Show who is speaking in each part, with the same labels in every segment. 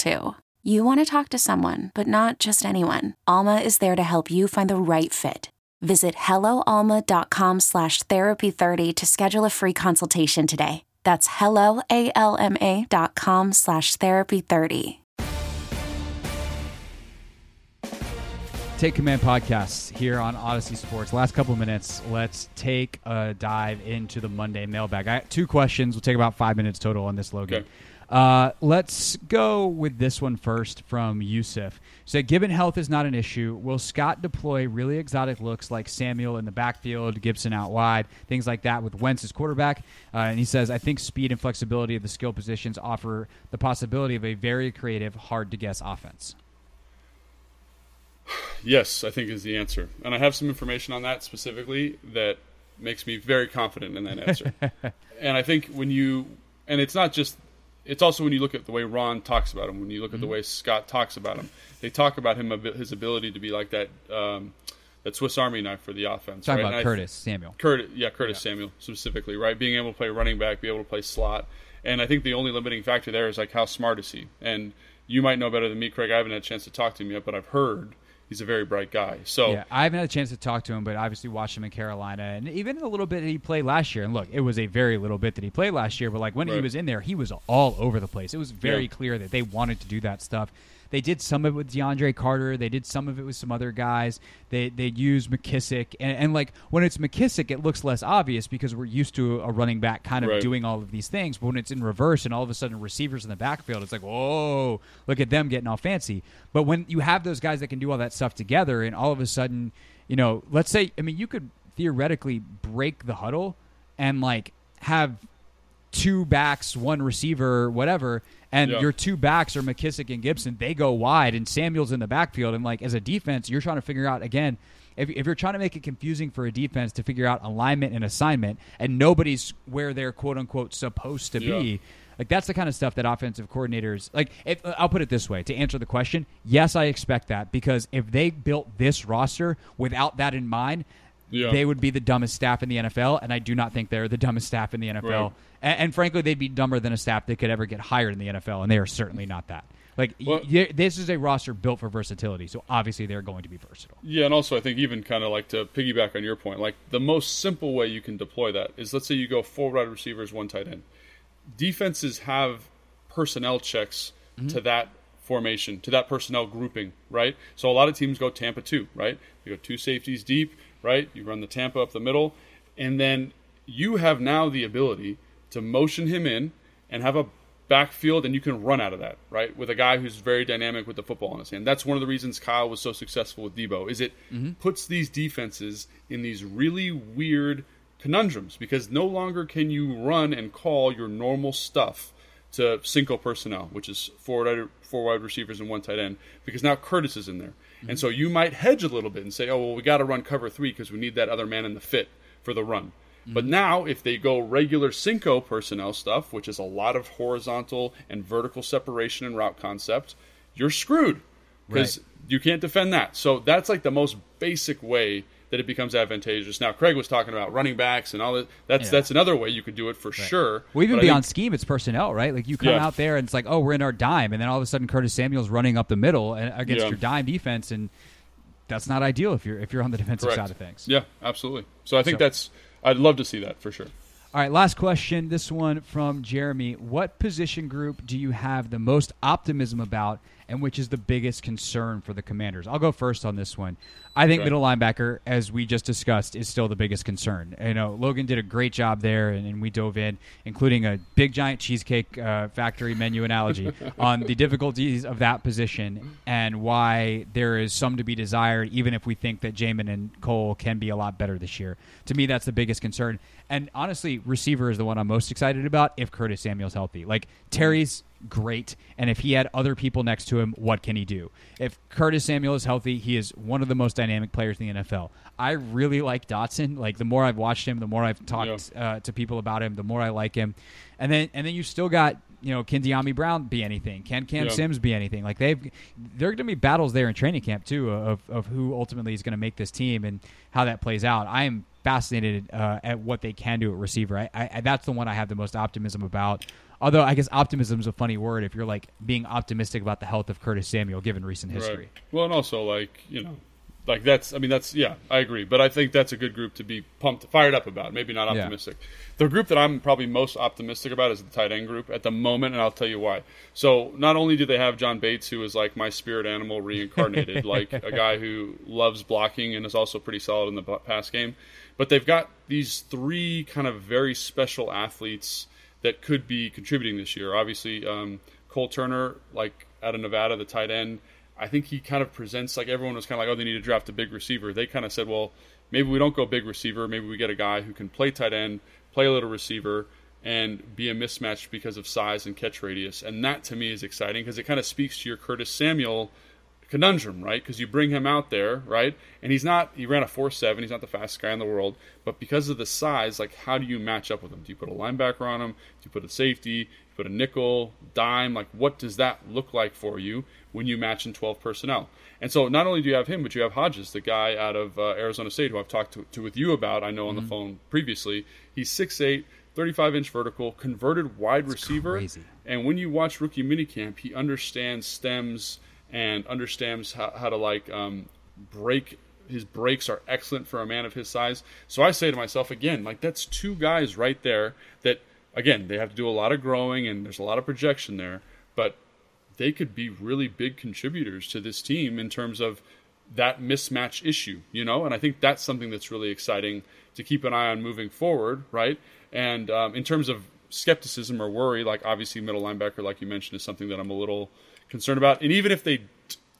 Speaker 1: too. You want to talk to someone, but not just anyone. Alma is there to help you find the right fit. Visit helloalma.com slash therapy30 to schedule a free consultation today. That's helloalma.com slash therapy30.
Speaker 2: Take Command podcasts here on Audacy Sports. Last couple of minutes, let's take a dive into the Monday mailbag. I got two questions. We'll take about five minutes total on this, Logan.
Speaker 3: Okay.
Speaker 2: Uh, let's go with this one first from Yusuf. So, given health is not an issue, will Scott deploy really exotic looks like Samuel in the backfield, Gibson out wide, things like that with Wentz as quarterback? Uh, and he says, I think speed and flexibility of the skill positions offer the possibility of a very creative, hard to guess offense.
Speaker 3: Yes, I think is the answer. And I have some information on that specifically that makes me very confident in that answer. and I think when you, and it's not just, it's also when you look at the way Ron talks about him, when you look at the way Scott talks about him, they talk about him, his ability to be like that, um, that Swiss Army knife for the offense.
Speaker 2: Talking
Speaker 3: right?
Speaker 2: about Curtis Samuel.
Speaker 3: Curtis, yeah, Curtis Samuel specifically, right? Being able to play running back, be able to play slot, and I think the only limiting factor there is like how smart is he? And you might know better than me, Craig. I haven't had a chance to talk to him yet, but I've heard he's a very bright guy. So
Speaker 2: Yeah, I haven't had a chance to talk to him, but obviously watched him in Carolina, and even a little bit that he played last year. And look, it was a very little bit that he played last year, but like when he was in there, he was all over the place. It was very
Speaker 3: Yeah.
Speaker 2: clear that they wanted to do that stuff. They did some of it with DeAndre Carter. They did some of it with some other guys. They they used McKissick, and, and like when it's McKissick, it looks less obvious because we're used to a running back kind of
Speaker 3: Right.
Speaker 2: doing all of these things. But when it's in reverse, and all of a sudden receivers in the backfield, it's like whoa, look at them getting all fancy. But when you have those guys that can do all that stuff together, and all of a sudden, you know, let's say, I mean, you could theoretically break the huddle and like have two backs, one receiver, whatever, and
Speaker 3: Yeah.
Speaker 2: your two backs are McKissick and Gibson. They go wide, and Samuel's in the backfield. And like as a defense, you're trying to figure out again. If, if you're trying to make it confusing for a defense to figure out alignment and assignment, and nobody's where they're quote unquote supposed to
Speaker 3: Yeah.
Speaker 2: be, like that's the kind of stuff that offensive coordinators like. If, I'll put it this way to answer the question: Yes, I expect that because if they built this roster without that in mind,
Speaker 3: Yeah.
Speaker 2: they would be the dumbest staff in the NFL, and I do not think they're the dumbest staff in the NFL.
Speaker 3: Right.
Speaker 2: And, and frankly, they'd be dumber than a staff that could ever get hired in the NFL, and they are certainly not that. Like
Speaker 3: Well-
Speaker 2: y- this is a roster built for versatility, so obviously they're going to be versatile.
Speaker 3: Yeah, and also I think even kind of like to piggyback on your point, like the most simple way you can deploy that is let's say you go four wide receivers, one tight end. Defenses have personnel checks mm-hmm. to that formation, to that personnel grouping, right? So a lot of teams go Tampa two, right? You go two safeties deep, right? You run the Tampa up the middle, and then you have now the ability to motion him in and have a backfield and you can run out of that, right? With a guy who's very dynamic with the football in his hand. That's one of the reasons Kyle was so successful with Deebo. Is it mm-hmm. puts these defenses in these really weird conundrums because no longer can you run and call your normal stuff to Cinco personnel, which is four wide, four wide receivers and one tight end, because now Curtis is in there. And so you might hedge a little bit and say, oh, well, we got to run cover three because we need that other man in the fit for the run. But mm-hmm. now, if they go regular Cinco personnel stuff, which is a lot of horizontal and vertical separation and route concept, you're screwed because
Speaker 2: Right.
Speaker 3: you can't defend that. So that's like the most basic way that it becomes advantageous. Now, Craig was talking about running backs and all that. That's
Speaker 2: Yeah.
Speaker 3: that's another way you could do it for sure.
Speaker 2: Well, even
Speaker 3: But
Speaker 2: beyond
Speaker 3: think-
Speaker 2: scheme, it's personnel, right? Like you come
Speaker 3: Yeah.
Speaker 2: out there and it's like, oh, we're in our dime, and then all of a sudden Curtis Samuel's running up the middle against
Speaker 3: Yeah.
Speaker 2: your dime defense, and that's not ideal if you're if you're on the defensive
Speaker 3: Correct.
Speaker 2: side of things.
Speaker 3: Yeah, absolutely. So I think
Speaker 2: So-
Speaker 3: that's. I'd love to see that for sure.
Speaker 2: All right, last question. This one from Jeremy. What position group do you have the most optimism about, and which is the biggest concern for the Commanders? I'll go first on this one. I think
Speaker 3: Okay.
Speaker 2: middle linebacker, as we just discussed, is still the biggest concern. You know, Logan did a great job there, and, and we dove in, including a big giant cheesecake uh, factory menu analogy on the difficulties of that position and why there is some to be desired, even if we think that Jamin and Cole can be a lot better this year. To me, that's the biggest concern. And honestly, receiver is the one I'm most excited about if Curtis Samuel's healthy. Like Terry's great, and if he had other people next to him, what can he do? If Curtis Samuel is healthy, he is one of the most dynamic players in the NFL. I really like Dotson. Like the more I've watched him, the more I've talked uh, to people about him, the more I like him. And then and then you still got you know can Dyami Brown be anything? Can Cam
Speaker 3: Yeah.
Speaker 2: Sims be anything? Like they've there are going to be battles there in training camp too of of who ultimately is going to make this team and how that plays out. I am fascinated uh, at what they can do at receiver. I, I, I- that's the one I have the most optimism about. Although I guess optimism is a funny word if you're like being optimistic about the health of Curtis Samuel given recent history.
Speaker 3: Right. Well, and also like you know, like that's. I mean, that's yeah, I agree. But I think that's a good group to be pumped, fired up about. Maybe not
Speaker 2: Yeah.
Speaker 3: optimistic. The group that I'm probably most optimistic about is the tight end group at the moment, and I'll tell you why. So not only do they have John Bates, who is like my spirit animal reincarnated, like a guy who loves blocking and is also pretty solid in the pass game, but they've got these three kind of very special athletes that could be contributing this year. Obviously, um, Cole Turner, like out of Nevada, the tight end. I think he kind of presents like everyone was kind of like, oh, they need to draft a big receiver. They kind of said, well, maybe we don't go big receiver. Maybe we get a guy who can play tight end, play a little receiver, and be a mismatch because of size and catch radius. And that to me is exciting because it kind of speaks to your Curtis Samuel conundrum, right? Because you bring him out there, right? And he's not, he ran a 4 7. He's not the fastest guy in the world. But because of the size, like, how do you match up with him? Do you put a linebacker on him? Do you put a safety? Put a nickel, dime? Like, what does that look like for you when you match in 12 personnel? And so not only do you have him, but you have Hodges, the guy out of uh, Arizona State who I've talked to, to with you about, I know on the phone previously. He's 6'8, 35 inch vertical, converted wide receiver.
Speaker 2: crazy.
Speaker 3: And when you watch rookie minicamp, he understands stems and understands how, how to like um, break. His breaks are excellent for a man of his size. So I say to myself again, like that's two guys right there that again they have to do a lot of growing and there's a lot of projection there, but they could be really big contributors to this team in terms of that mismatch issue, you know. And I think that's something that's really exciting to keep an eye on moving forward, right? And um, in terms of skepticism or worry, like obviously middle linebacker, like you mentioned, is something that I'm a little concerned about. And even if they,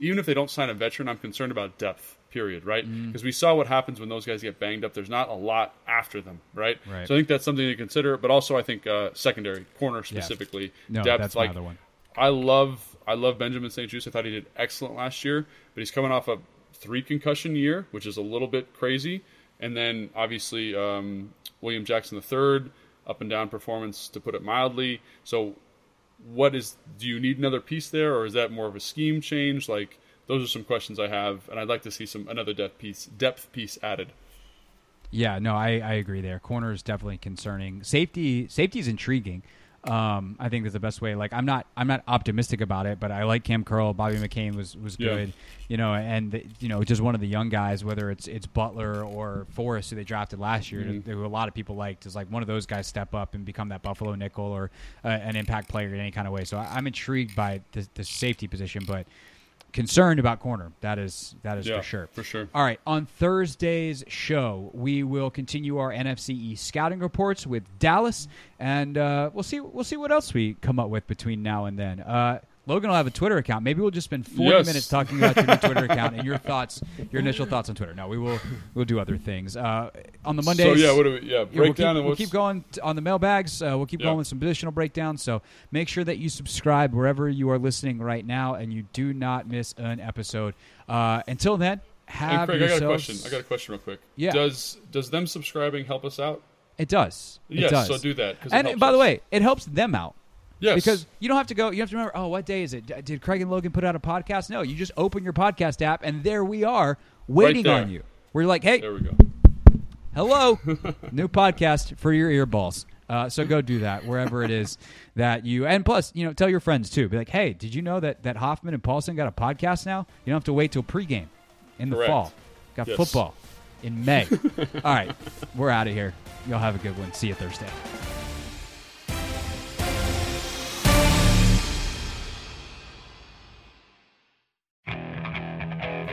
Speaker 3: even if they don't sign a veteran, I'm concerned about depth. Period. Right? Because we saw what happens when those guys get banged up. There's not a lot after them. Right.
Speaker 2: Right.
Speaker 3: So I think that's something to consider. But also, I think uh, secondary corner specifically
Speaker 2: No,
Speaker 3: depth.
Speaker 2: that's
Speaker 3: like
Speaker 2: one.
Speaker 3: I love I love Benjamin St-Juste. I thought he did excellent last year, but he's coming off a three concussion year, which is a little bit crazy. And then obviously um, William Jackson III, up and down performance to put it mildly. So, what is? Do you need another piece there, or is that more of a scheme change? Like those are some questions I have, and I'd like to see some another depth piece depth piece added.
Speaker 2: Yeah, no, I, I agree there. Corner is definitely concerning. Safety safety is intriguing. Um, I think is the best way. Like I'm not I'm not optimistic about it, but I like Kam Curl. Bobby McCain was was
Speaker 3: Yeah.
Speaker 2: good, you know, and you know just one of the young guys, whether it's it's Butler or Forrest who they drafted last year,
Speaker 3: Mm-hmm.
Speaker 2: who a lot of people liked, is like one of those guys step up and become that Buffalo nickel or uh, an impact player in any kind of way. So I, I'm intrigued by the, the safety position, but concerned about corner. That is that is
Speaker 3: Yeah,
Speaker 2: for sure.
Speaker 3: for sure.
Speaker 2: All right, on Thursday's show, we will continue our NFC East scouting reports with Dallas, and uh, we'll see we'll see what else we come up with between now and then. Uh, Logan will have a Twitter account. Maybe we'll just spend 40
Speaker 3: Yes.
Speaker 2: minutes talking about your new Twitter account and your thoughts, your initial thoughts on Twitter. No, we will we'll do other things. Uh, on the Mondays,
Speaker 3: So yeah, what do we? Yeah,
Speaker 2: yeah,
Speaker 3: breakdown
Speaker 2: we'll keep,
Speaker 3: and
Speaker 2: we'll keep going t- on the mailbags. Uh, we'll keep
Speaker 3: Yeah.
Speaker 2: going with some positional breakdowns. So make sure that you subscribe wherever you are listening right now, and you do not miss an episode. Uh, until then, have
Speaker 3: Craig, I got a question. I got a question real quick.
Speaker 2: Yeah.
Speaker 3: Does does them subscribing help us out?
Speaker 2: It does. It
Speaker 3: Yes,
Speaker 2: does.
Speaker 3: so do that, it
Speaker 2: And by the way, it helps them out.
Speaker 3: Yes.
Speaker 2: Because you don't have to go. You have to remember. Oh, what day is it? Did Craig and Logan put out a podcast? No, you just open your podcast app, and there we are, waiting
Speaker 3: there.
Speaker 2: on you. We're like, hey,
Speaker 3: there we go.
Speaker 2: hello, new podcast for your earballs. Uh, so go do that wherever it is that you. And plus, you know, tell your friends too. Be like, hey, did you know that that Hoffman and Paulsen got a podcast now? You don't have to wait till pregame in the
Speaker 3: Correct.
Speaker 2: fall. Got
Speaker 3: Yes.
Speaker 2: football in May. All right, we're out of here. Y'all have a good one. See you Thursday.